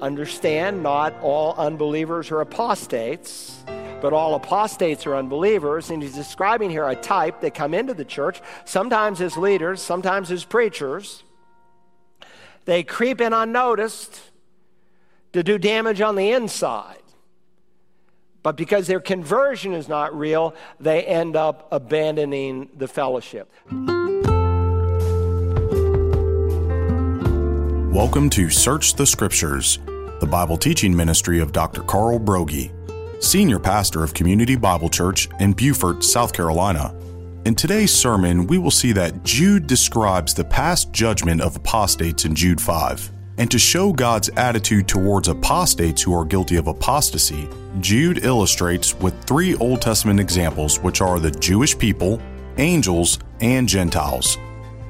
understand not all unbelievers are apostates, but all apostates are unbelievers. And he's describing here a type that come into the church, sometimes as leaders, sometimes as preachers. They creep in unnoticed to do damage on the inside. But because their conversion is not real, they end up abandoning the fellowship. Welcome to Search the Scriptures, the Bible teaching ministry of Dr. Carl Broggi, Senior Pastor of Community Bible Church in Beaufort, South Carolina. In today's sermon, we will see that Jude describes the past judgment of apostates in Jude 5. And to show God's attitude towards apostates who are guilty of apostasy, Jude illustrates with three Old Testament examples, which are the Jewish people, angels, and Gentiles.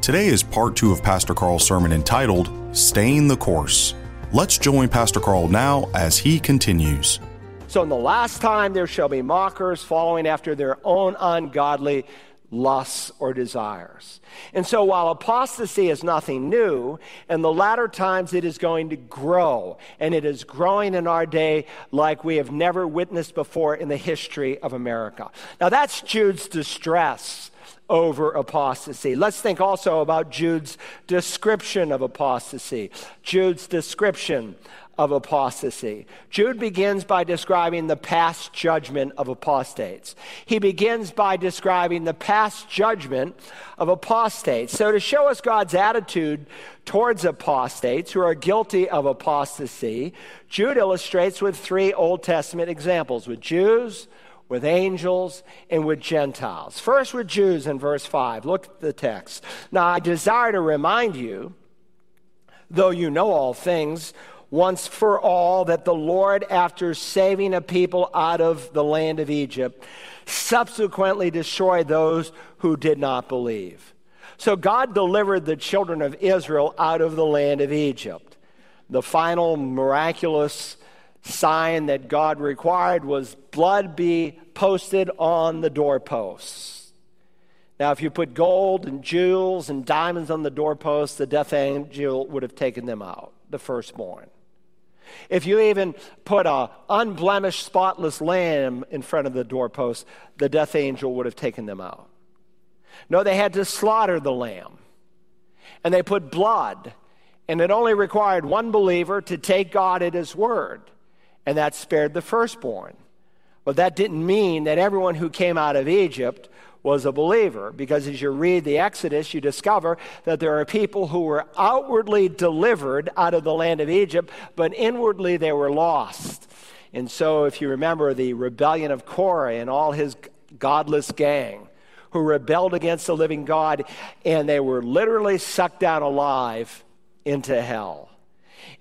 Today is part two of Pastor Carl's sermon entitled Staying the Course. Let's join Pastor Carl now as he continues. So, in the last time, there shall be mockers following after their own ungodly lusts or desires. And so, while apostasy is nothing new, in the latter times it is going to grow, and it is growing in our day like we have never witnessed before in the history of America. Now, that's Jude's distress over apostasy. Let's think also about Jude's description of apostasy. Jude's description of apostasy. Jude begins by describing the past judgment of apostates. He begins by describing the past judgment of apostates. So, to show us God's attitude towards apostates who are guilty of apostasy, Jude illustrates with three Old Testament examples with Jews, with angels, and with Gentiles. First, with Jews in verse 5. Look at the text. Now, I desire to remind you, though you know all things, once for all, that the Lord, after saving a people out of the land of Egypt, subsequently destroyed those who did not believe. So, God delivered the children of Israel out of the land of Egypt. The final miraculous sign that God required was blood be posted on the doorposts. Now, if you put gold and jewels and diamonds on the doorposts, the death angel would have taken them out, the firstborn. If you even put a unblemished, spotless lamb in front of the doorpost, the death angel would have taken them out. No, they had to slaughter the lamb. And they put blood, and it only required one believer to take God at his word and that spared the firstborn. But that didn't mean that everyone who came out of Egypt was a believer, because as you read the Exodus, you discover that there are people who were outwardly delivered out of the land of Egypt, but inwardly they were lost. And so, if you remember the rebellion of Korah and all his godless gang, who rebelled against the living God, and they were literally sucked down alive into hell.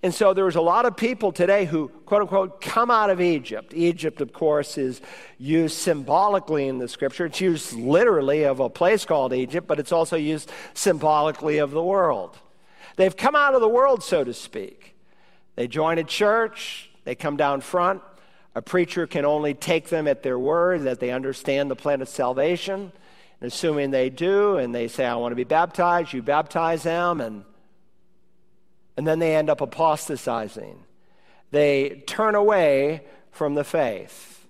And so there's a lot of people today who, quote unquote, come out of Egypt. Egypt, of course, is used symbolically in the scripture. It's used literally of a place called Egypt, but it's also used symbolically of the world. They've come out of the world, so to speak. They join a church, they come down front. A preacher can only take them at their word that they understand the plan of salvation. And assuming they do, and they say, I want to be baptized, you baptize them, and and then they end up apostatizing. They turn away from the faith.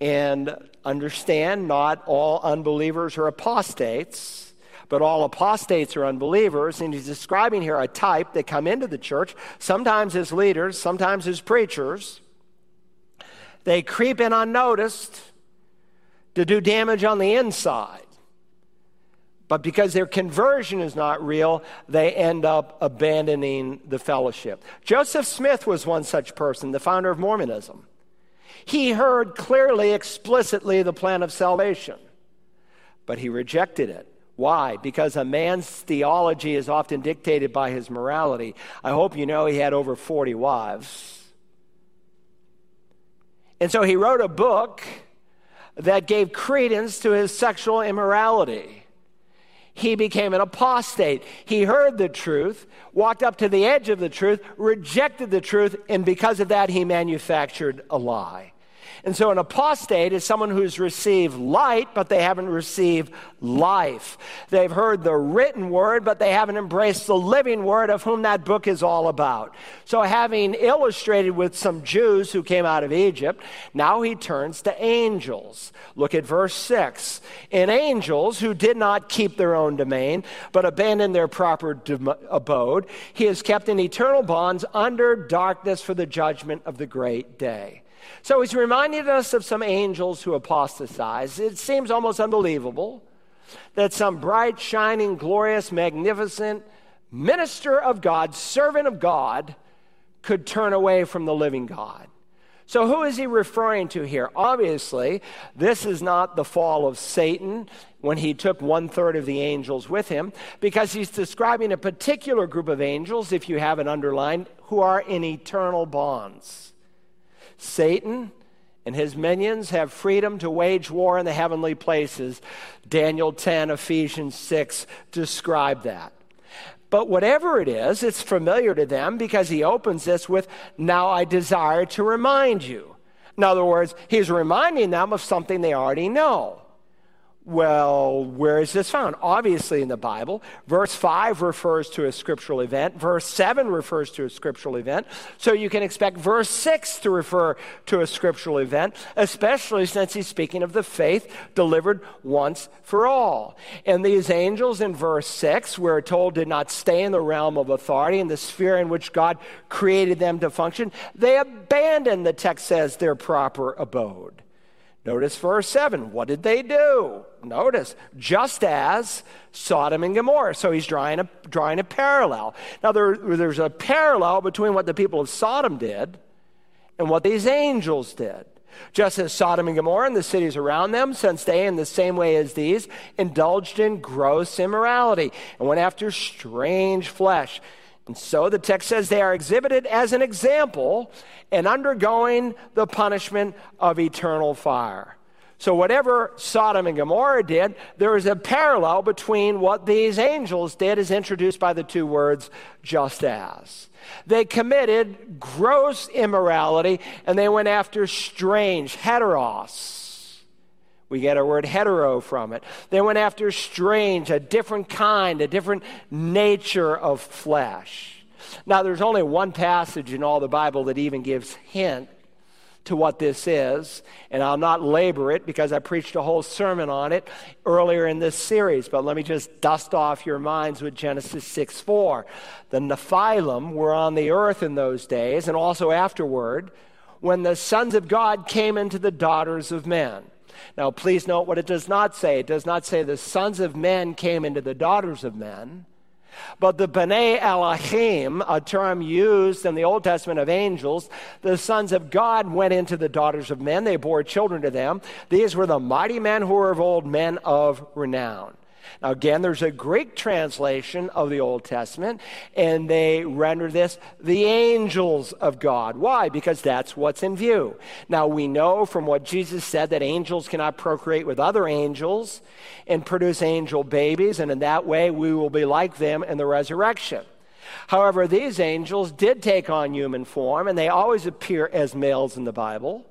And understand not all unbelievers are apostates, but all apostates are unbelievers. And he's describing here a type that come into the church, sometimes as leaders, sometimes as preachers. They creep in unnoticed to do damage on the inside. But because their conversion is not real, they end up abandoning the fellowship. Joseph Smith was one such person, the founder of Mormonism. He heard clearly, explicitly the plan of salvation, but he rejected it. Why? Because a man's theology is often dictated by his morality. I hope you know he had over 40 wives. And so he wrote a book that gave credence to his sexual immorality he became an apostate. He heard the truth, walked up to the edge of the truth, rejected the truth, and because of that, he manufactured a lie. And so an apostate is someone who's received light, but they haven't received life. They've heard the written word, but they haven't embraced the living word of whom that book is all about. So, having illustrated with some Jews who came out of Egypt, now he turns to angels. Look at verse 6. In angels who did not keep their own domain, but abandoned their proper abode, he has kept in eternal bonds under darkness for the judgment of the great day. So he's reminding us of some angels who apostatized. It seems almost unbelievable that some bright, shining, glorious, magnificent minister of God, servant of God, could turn away from the living God. So, who is he referring to here? Obviously, this is not the fall of Satan when he took one third of the angels with him, because he's describing a particular group of angels, if you have it underlined, who are in eternal bonds. Satan and his minions have freedom to wage war in the heavenly places. Daniel 10, Ephesians 6 describe that. But whatever it is, it's familiar to them because he opens this with, Now I desire to remind you. In other words, he's reminding them of something they already know. Well, where is this found? Obviously in the Bible. Verse 5 refers to a scriptural event. Verse 7 refers to a scriptural event. So you can expect verse 6 to refer to a scriptural event, especially since he's speaking of the faith delivered once for all. And these angels in verse 6, we're told, did not stay in the realm of authority, in the sphere in which God created them to function. They abandoned, the text says, their proper abode. Notice verse 7. What did they do? Notice, just as Sodom and Gomorrah. So he's drawing a, drawing a parallel. Now, there, there's a parallel between what the people of Sodom did and what these angels did. Just as Sodom and Gomorrah and the cities around them, since they, in the same way as these, indulged in gross immorality and went after strange flesh and so the text says they are exhibited as an example and undergoing the punishment of eternal fire. So, whatever Sodom and Gomorrah did, there is a parallel between what these angels did, as introduced by the two words, just as. They committed gross immorality and they went after strange, heteros we get our word hetero from it. They went after strange, a different kind, a different nature of flesh. Now, there's only one passage in all the Bible that even gives hint to what this is, and I'll not labor it because I preached a whole sermon on it earlier in this series. But let me just dust off your minds with Genesis 6 4. The Nephilim were on the earth in those days, and also afterward, when the sons of God came into the daughters of men. Now, please note what it does not say. It does not say the sons of men came into the daughters of men. But the B'nai Elohim, a term used in the Old Testament of angels, the sons of God went into the daughters of men. They bore children to them. These were the mighty men who were of old, men of renown. Now, again, there's a Greek translation of the Old Testament, and they render this the angels of God. Why? Because that's what's in view. Now, we know from what Jesus said that angels cannot procreate with other angels and produce angel babies, and in that way we will be like them in the resurrection. However, these angels did take on human form, and they always appear as males in the Bible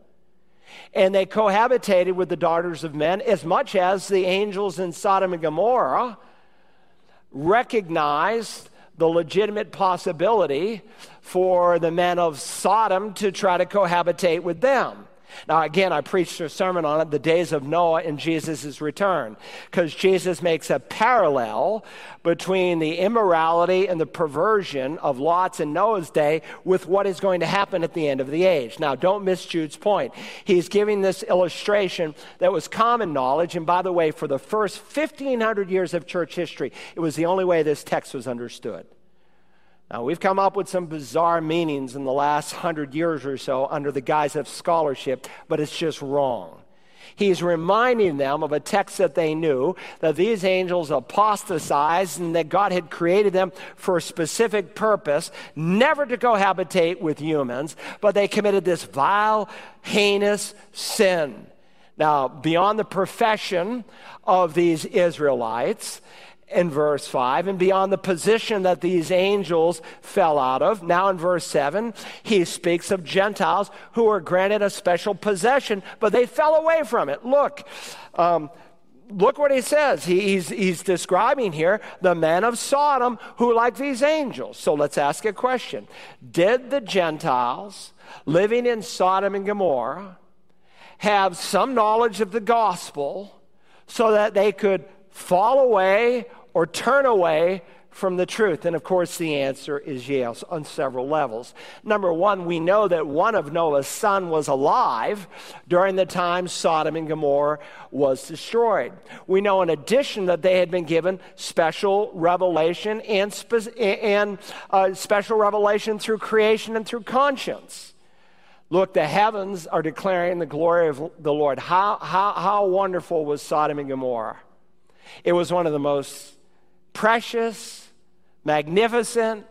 and they cohabitated with the daughters of men as much as the angels in Sodom and Gomorrah recognized the legitimate possibility for the men of Sodom to try to cohabitate with them. Now, again, I preached a sermon on it, the days of Noah and Jesus' return, because Jesus makes a parallel between the immorality and the perversion of Lot's and Noah's day with what is going to happen at the end of the age. Now, don't miss Jude's point. He's giving this illustration that was common knowledge, and by the way, for the first 1,500 years of church history, it was the only way this text was understood. Now, we've come up with some bizarre meanings in the last hundred years or so under the guise of scholarship, but it's just wrong. He's reminding them of a text that they knew that these angels apostatized and that God had created them for a specific purpose, never to cohabitate with humans, but they committed this vile, heinous sin. Now, beyond the profession of these Israelites, in verse 5 and beyond the position that these angels fell out of. Now in verse 7, he speaks of Gentiles who were granted a special possession, but they fell away from it. Look, um, look what he says. He, he's, he's describing here the men of Sodom who like these angels. So let's ask a question Did the Gentiles living in Sodom and Gomorrah have some knowledge of the gospel so that they could fall away or turn away from the truth? And of course, the answer is yes on several levels. Number one, we know that one of Noah's sons was alive during the time Sodom and Gomorrah was destroyed. We know, in addition, that they had been given special revelation and, spe- and uh, special revelation through creation and through conscience. Look, the heavens are declaring the glory of the Lord. How, how, how wonderful was Sodom and Gomorrah? It was one of the most precious, magnificent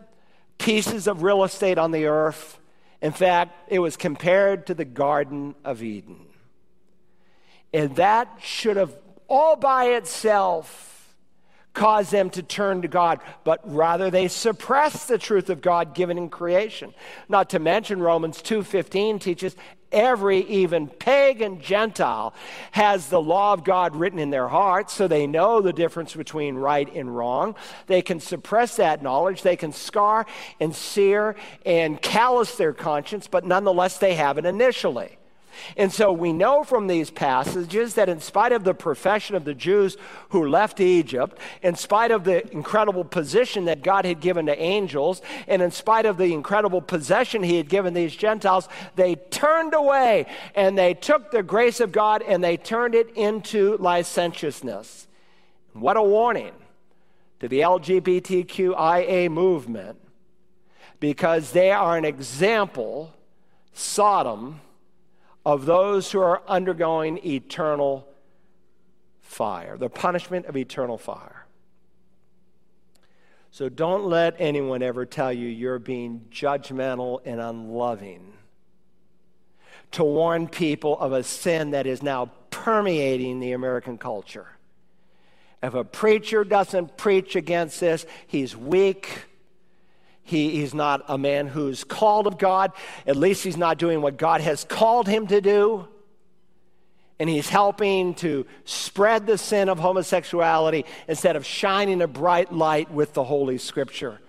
pieces of real estate on the earth. In fact, it was compared to the Garden of Eden. And that should have all by itself caused them to turn to God, but rather they suppressed the truth of God given in creation. Not to mention Romans 2:15 teaches every, even pagan Gentile, has the law of God written in their hearts, so they know the difference between right and wrong. They can suppress that knowledge, they can scar and sear and callous their conscience, but nonetheless they have it initially. And so we know from these passages that in spite of the profession of the Jews who left Egypt, in spite of the incredible position that God had given to angels, and in spite of the incredible possession he had given these Gentiles, they turned away and they took the grace of God and they turned it into licentiousness. What a warning to the LGBTQIA movement because they are an example, Sodom of those who are undergoing eternal fire, the punishment of eternal fire. So don't let anyone ever tell you you're being judgmental and unloving. To warn people of a sin that is now permeating the American culture. If a preacher doesn't preach against this, he's weak he, he's not a man who's called of God. At least he's not doing what God has called him to do. And he's helping to spread the sin of homosexuality instead of shining a bright light with the Holy Scripture.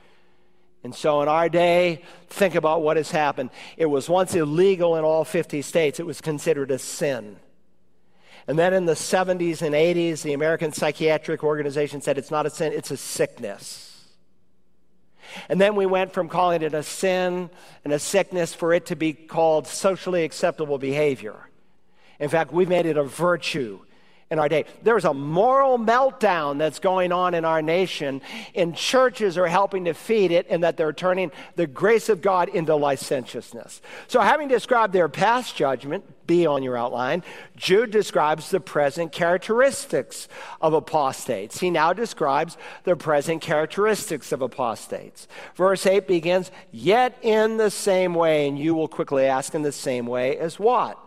And so in our day, think about what has happened. It was once illegal in all 50 states, it was considered a sin. And then in the 70s and 80s, the American Psychiatric Organization said it's not a sin, it's a sickness. And then we went from calling it a sin and a sickness for it to be called socially acceptable behavior. In fact, we've made it a virtue in our day. There's a moral meltdown that's going on in our nation, and churches are helping to feed it, and that they're turning the grace of God into licentiousness. So, having described their past judgment, B on your outline, Jude describes the present characteristics of apostates. He now describes the present characteristics of apostates. Verse 8 begins, Yet in the same way, and you will quickly ask, in the same way as what?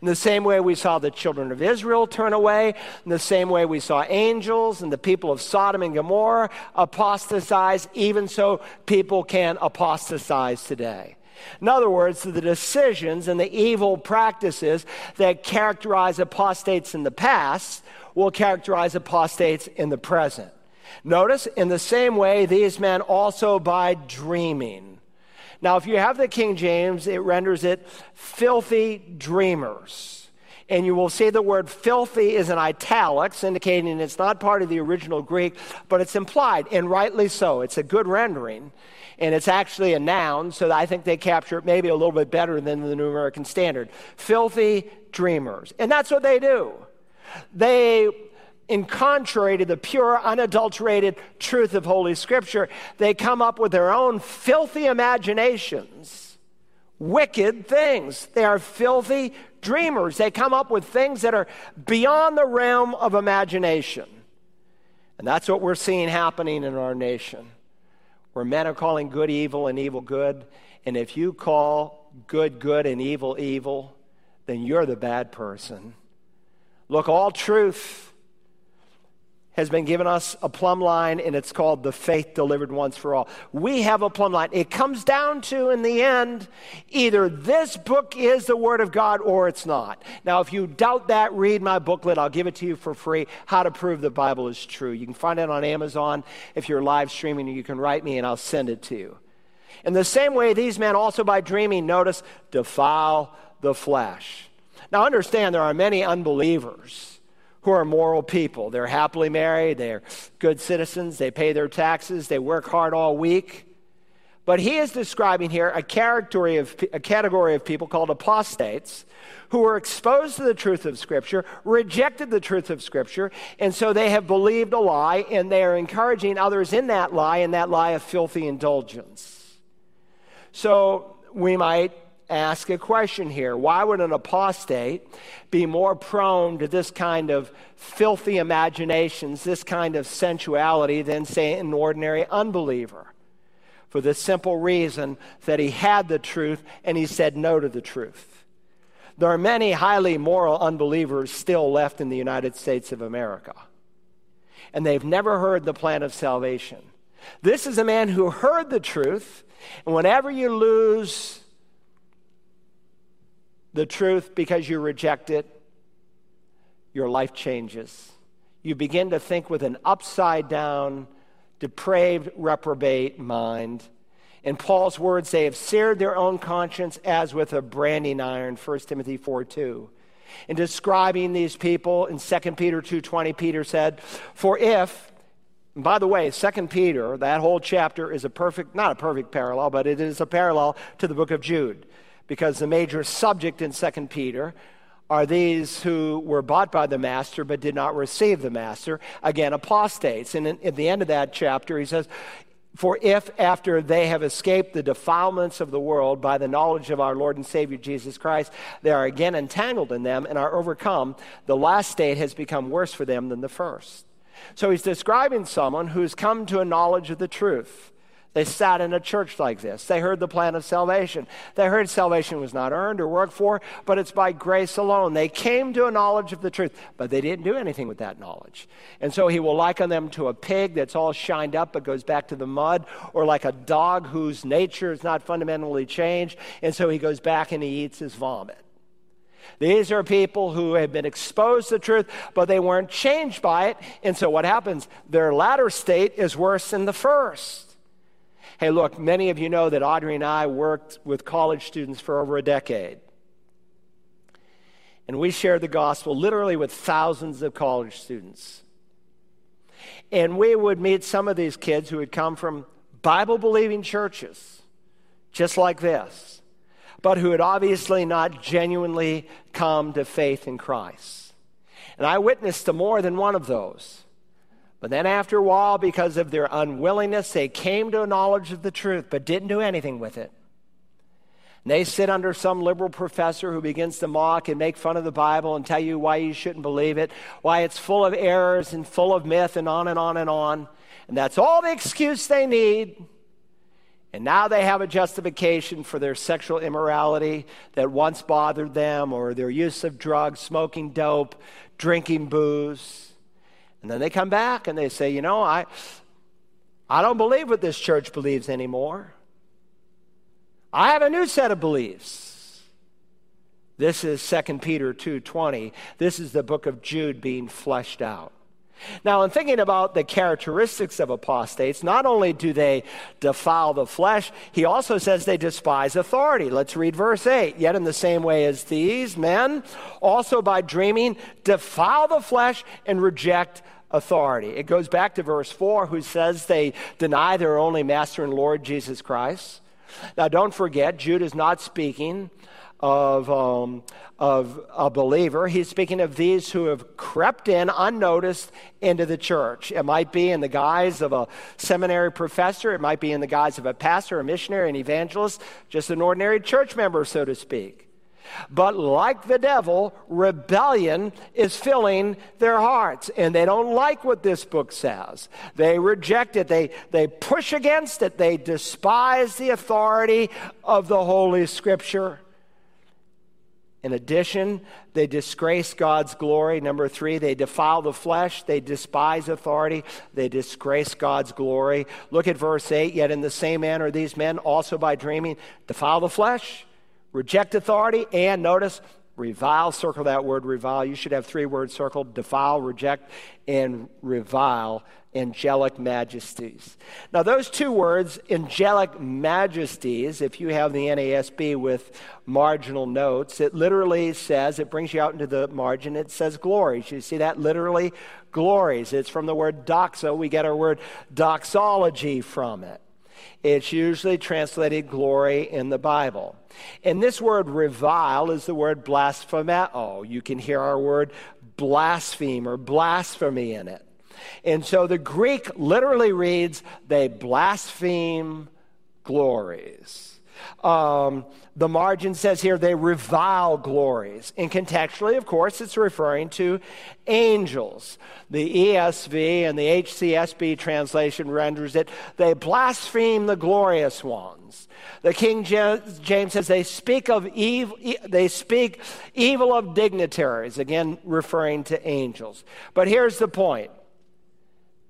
In the same way we saw the children of Israel turn away, in the same way we saw angels and the people of Sodom and Gomorrah apostatize, even so people can apostatize today. In other words, the decisions and the evil practices that characterize apostates in the past will characterize apostates in the present. Notice, in the same way, these men also by dreaming now, if you have the King James, it renders it filthy dreamers. And you will see the word filthy is in italics, indicating it's not part of the original Greek, but it's implied, and rightly so. It's a good rendering, and it's actually a noun, so I think they capture it maybe a little bit better than the New American Standard. Filthy dreamers. And that's what they do. They in contrary to the pure, unadulterated truth of Holy Scripture, they come up with their own filthy imaginations, wicked things. They are filthy dreamers. They come up with things that are beyond the realm of imagination. And that's what we're seeing happening in our nation, where men are calling good evil and evil good. And if you call good good and evil evil, then you're the bad person. Look, all truth has been given us a plumb line, and it's called the faith delivered once for all. We have a plumb line. It comes down to, in the end, either this book is the Word of God or it's not. Now, if you doubt that, read my booklet. I'll give it to you for free How to Prove the Bible is True. You can find it on Amazon. If you're live streaming, you can write me and I'll send it to you. In the same way, these men also by dreaming, notice, defile the flesh. Now, understand there are many unbelievers who are moral people. They're happily married, they're good citizens, they pay their taxes, they work hard all week. But he is describing here a category of, a category of people called apostates who were exposed to the truth of Scripture, rejected the truth of Scripture, and so they have believed a lie and they are encouraging others in that lie and that lie of filthy indulgence. So we might ask a question here. Why would an apostate be more prone to this kind of filthy imaginations, this kind of sensuality, than, say, an ordinary unbeliever? For the simple reason that he had the truth and he said no to the truth. There are many highly moral unbelievers still left in the United States of America, and they've never heard the plan of salvation. This is a man who heard the truth, and whenever you lose the truth because you reject it, your life changes. You begin to think with an upside down, depraved, reprobate mind. In Paul's words, they have seared their own conscience as with a branding iron, 1 Timothy 4 2. In describing these people in 2 Peter 2.20, Peter said, For if, by the way, 2 Peter, that whole chapter is a perfect, not a perfect parallel, but it is a parallel to the book of Jude because the major subject in 2 Peter are these who were bought by the master but did not receive the master, again, apostates. And at the end of that chapter, he says, For if after they have escaped the defilements of the world by the knowledge of our Lord and Savior Jesus Christ, they are again entangled in them and are overcome, the last state has become worse for them than the first. So he's describing someone who's come to a knowledge of the truth. They sat in a church like this. They heard the plan of salvation. They heard salvation was not earned or worked for, but it's by grace alone. They came to a knowledge of the truth, but they didn't do anything with that knowledge. And so he will liken them to a pig that's all shined up but goes back to the mud, or like a dog whose nature is not fundamentally changed, and so he goes back and he eats his vomit. These are people who have been exposed to truth, but they weren't changed by it. And so what happens? Their latter state is worse than the first. Hey, look, many of you know that Audrey and I worked with college students for over a decade. And we shared the gospel literally with thousands of college students. And we would meet some of these kids who had come from Bible believing churches, just like this, but who had obviously not genuinely come to faith in Christ. And I witnessed to more than one of those. But then, after a while, because of their unwillingness, they came to a knowledge of the truth, but didn't do anything with it. And they sit under some liberal professor who begins to mock and make fun of the Bible and tell you why you shouldn't believe it, why it's full of errors and full of myth, and on and on and on. And that's all the excuse they need. And now they have a justification for their sexual immorality that once bothered them, or their use of drugs, smoking dope, drinking booze. And then they come back and they say, you know, I, I don't believe what this church believes anymore. I have a new set of beliefs. This is 2 Peter 2:20. This is the book of Jude being fleshed out. Now, in thinking about the characteristics of apostates, not only do they defile the flesh, he also says they despise authority. Let's read verse 8. Yet, in the same way as these men, also by dreaming, defile the flesh and reject authority. It goes back to verse 4, who says they deny their only master and Lord, Jesus Christ. Now, don't forget, Jude is not speaking of, um, of a believer. He's speaking of these who have crept in unnoticed into the church. It might be in the guise of a seminary professor, it might be in the guise of a pastor, a missionary, an evangelist, just an ordinary church member, so to speak. But like the devil, rebellion is filling their hearts, and they don't like what this book says. They reject it, they, they push against it, they despise the authority of the Holy Scripture. In addition, they disgrace God's glory. Number three, they defile the flesh. They despise authority. They disgrace God's glory. Look at verse 8. Yet in the same manner, these men also by dreaming defile the flesh, reject authority, and notice, revile. Circle that word revile. You should have three words circled defile, reject, and revile angelic majesties. Now, those two words, angelic majesties, if you have the NASB with marginal notes, it literally says, it brings you out into the margin, it says glories. You see that? Literally, glories. It's from the word doxa. We get our word doxology from it. It's usually translated glory in the Bible. And this word revile is the word blasphemeo. You can hear our word blaspheme or blasphemy in it. And so the Greek literally reads, they blaspheme glories. Um, the margin says here they revile glories. And contextually, of course, it's referring to angels. The ESV and the HCSB translation renders it they blaspheme the glorious ones. The King James says they speak of evil, they speak evil of dignitaries, again referring to angels. But here's the point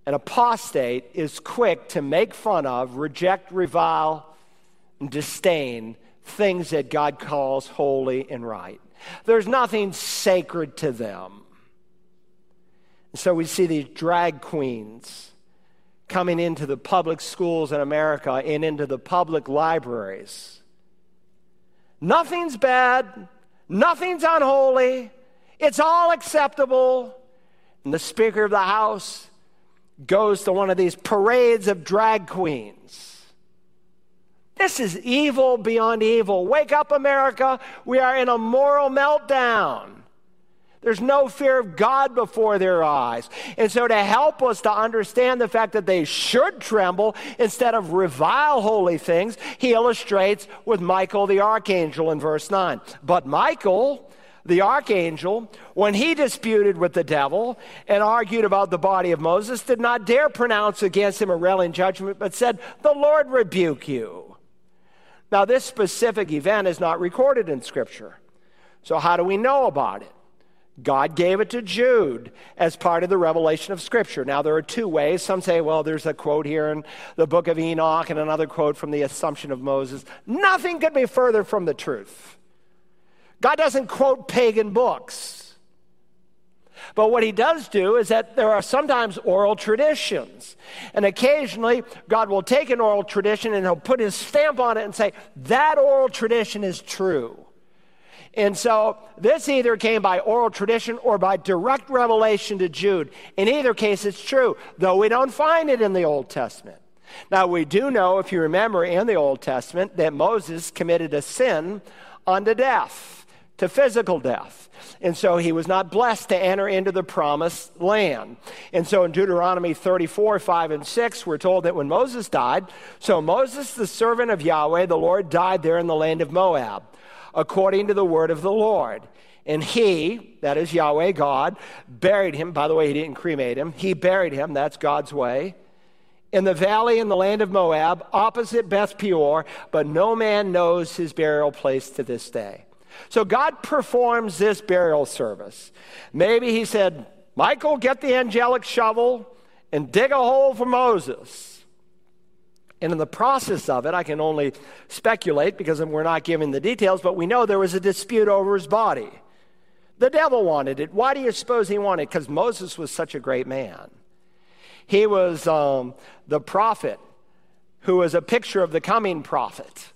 an apostate is quick to make fun of, reject, revile, disdain things that God calls holy and right. There's nothing sacred to them. so we see these drag queens coming into the public schools in America and into the public libraries. Nothing's bad, nothing's unholy, it's all acceptable. And the Speaker of the House goes to one of these parades of drag queens. This is evil beyond evil. Wake up, America. We are in a moral meltdown. There's no fear of God before their eyes. And so, to help us to understand the fact that they should tremble instead of revile holy things, he illustrates with Michael the archangel in verse 9. But Michael, the archangel, when he disputed with the devil and argued about the body of Moses, did not dare pronounce against him a railing judgment, but said, The Lord rebuke you. Now, this specific event is not recorded in Scripture. So, how do we know about it? God gave it to Jude as part of the revelation of Scripture. Now, there are two ways. Some say, well, there's a quote here in the book of Enoch and another quote from the Assumption of Moses. Nothing could be further from the truth. God doesn't quote pagan books. But what he does do is that there are sometimes oral traditions. And occasionally, God will take an oral tradition and he'll put his stamp on it and say, that oral tradition is true. And so this either came by oral tradition or by direct revelation to Jude. In either case, it's true, though we don't find it in the Old Testament. Now, we do know, if you remember in the Old Testament, that Moses committed a sin unto death to physical death. And so he was not blessed to enter into the promised land. And so in Deuteronomy 34, 5, and 6, we're told that when Moses died, so Moses, the servant of Yahweh, the Lord, died there in the land of Moab, according to the word of the Lord. And he, that is Yahweh, God, buried him. By the way, he didn't cremate him, he buried him. That's God's way in the valley in the land of Moab, opposite Beth Peor, but no man knows his burial place to this day. So God performs this burial service. Maybe he said, Michael, get the angelic shovel and dig a hole for Moses. And in the process of it, I can only speculate because we're not given the details, but we know there was a dispute over his body. The devil wanted it. Why do you suppose he wanted it? Because Moses was such a great man. He was um, the prophet who was a picture of the coming prophet.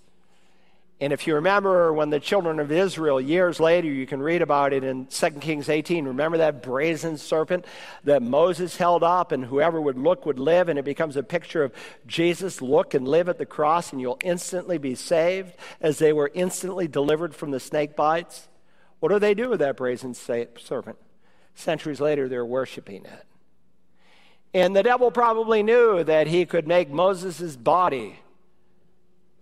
And if you remember when the children of Israel, years later, you can read about it in 2 Kings 18. Remember that brazen serpent that Moses held up, and whoever would look would live, and it becomes a picture of Jesus look and live at the cross, and you'll instantly be saved as they were instantly delivered from the snake bites. What do they do with that brazen serpent? Centuries later, they're worshiping it. And the devil probably knew that he could make Moses' body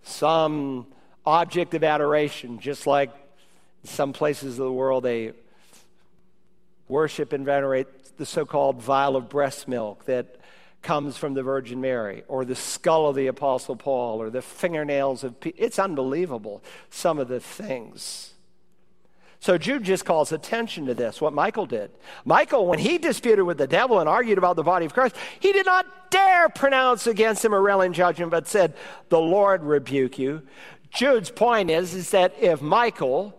some object of adoration, just like some places of the world they worship and venerate the so called vial of breast milk that comes from the Virgin Mary, or the skull of the Apostle Paul, or the fingernails of. Pe- it's unbelievable, some of the things. So Jude just calls attention to this, what Michael did. Michael, when he disputed with the devil and argued about the body of Christ, he did not dare pronounce against him a railing judgment, but said, The Lord rebuke you. Jude's point is, is that if Michael,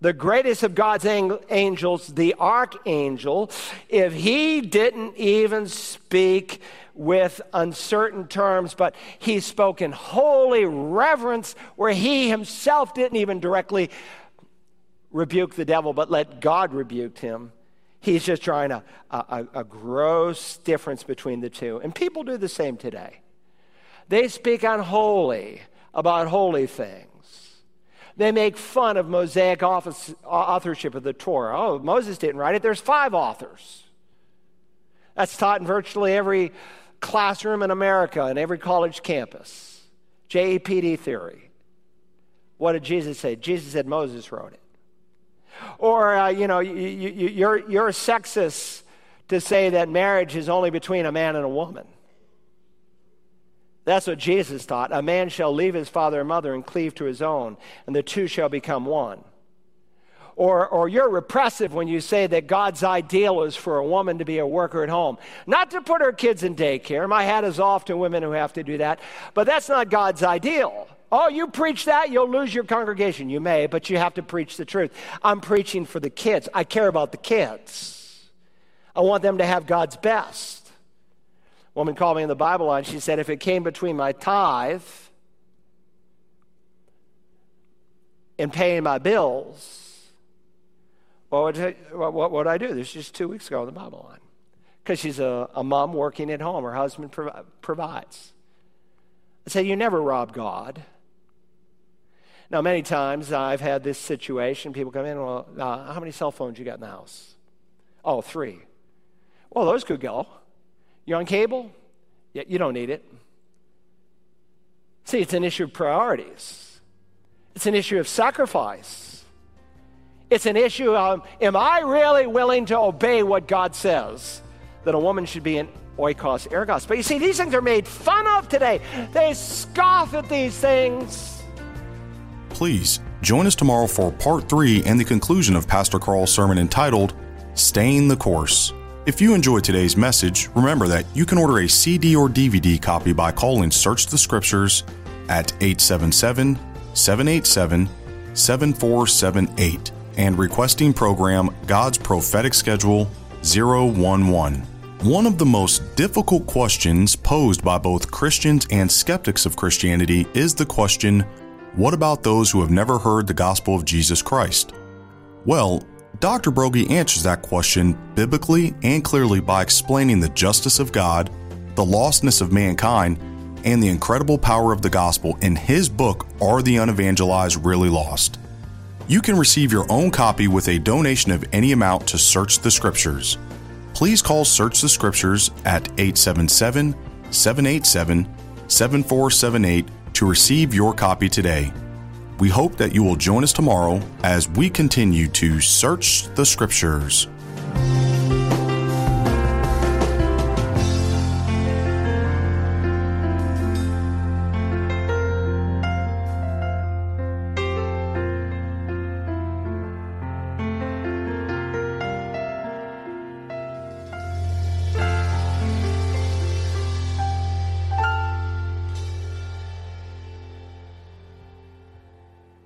the greatest of God's angels, the archangel, if he didn't even speak with uncertain terms, but he spoke in holy reverence where he himself didn't even directly rebuke the devil, but let God rebuke him. He's just drawing a, a, a gross difference between the two. And people do the same today. They speak unholy about holy things. They make fun of Mosaic office, authorship of the Torah. Oh, Moses didn't write it. There's five authors. That's taught in virtually every classroom in America and every college campus. JEPD theory. What did Jesus say? Jesus said Moses wrote it. Or, uh, you know, you, you, you're, you're sexist to say that marriage is only between a man and a woman. That's what Jesus taught. A man shall leave his father and mother and cleave to his own, and the two shall become one. Or, or you're repressive when you say that God's ideal is for a woman to be a worker at home. Not to put her kids in daycare. My hat is off to women who have to do that. But that's not God's ideal. Oh, you preach that, you'll lose your congregation. You may, but you have to preach the truth. I'm preaching for the kids. I care about the kids. I want them to have God's best. Woman called me in the Bible line. She said, if it came between my tithe and paying my bills, what would, I, what would I do? This was just two weeks ago in the Bible line. Because she's a, a mom working at home. Her husband prov- provides. I say, You never rob God. Now, many times I've had this situation. People come in, well, uh, how many cell phones you got in the house? Oh, three. Well, those could go. You on cable? Yeah, you don't need it. See, it's an issue of priorities. It's an issue of sacrifice. It's an issue of, am I really willing to obey what God says? That a woman should be an oikos ergos. But you see, these things are made fun of today. They scoff at these things. Please join us tomorrow for part three and the conclusion of Pastor Carl's sermon entitled Staying the Course. If you enjoyed today's message, remember that you can order a CD or DVD copy by calling Search the Scriptures at 877 787 7478 and requesting program God's Prophetic Schedule 011. One of the most difficult questions posed by both Christians and skeptics of Christianity is the question what about those who have never heard the gospel of Jesus Christ? Well, Dr. Broggi answers that question biblically and clearly by explaining the justice of God, the lostness of mankind, and the incredible power of the gospel in his book, Are the Unevangelized Really Lost? You can receive your own copy with a donation of any amount to Search the Scriptures. Please call Search the Scriptures at 877 787 7478 to receive your copy today. We hope that you will join us tomorrow as we continue to search the scriptures.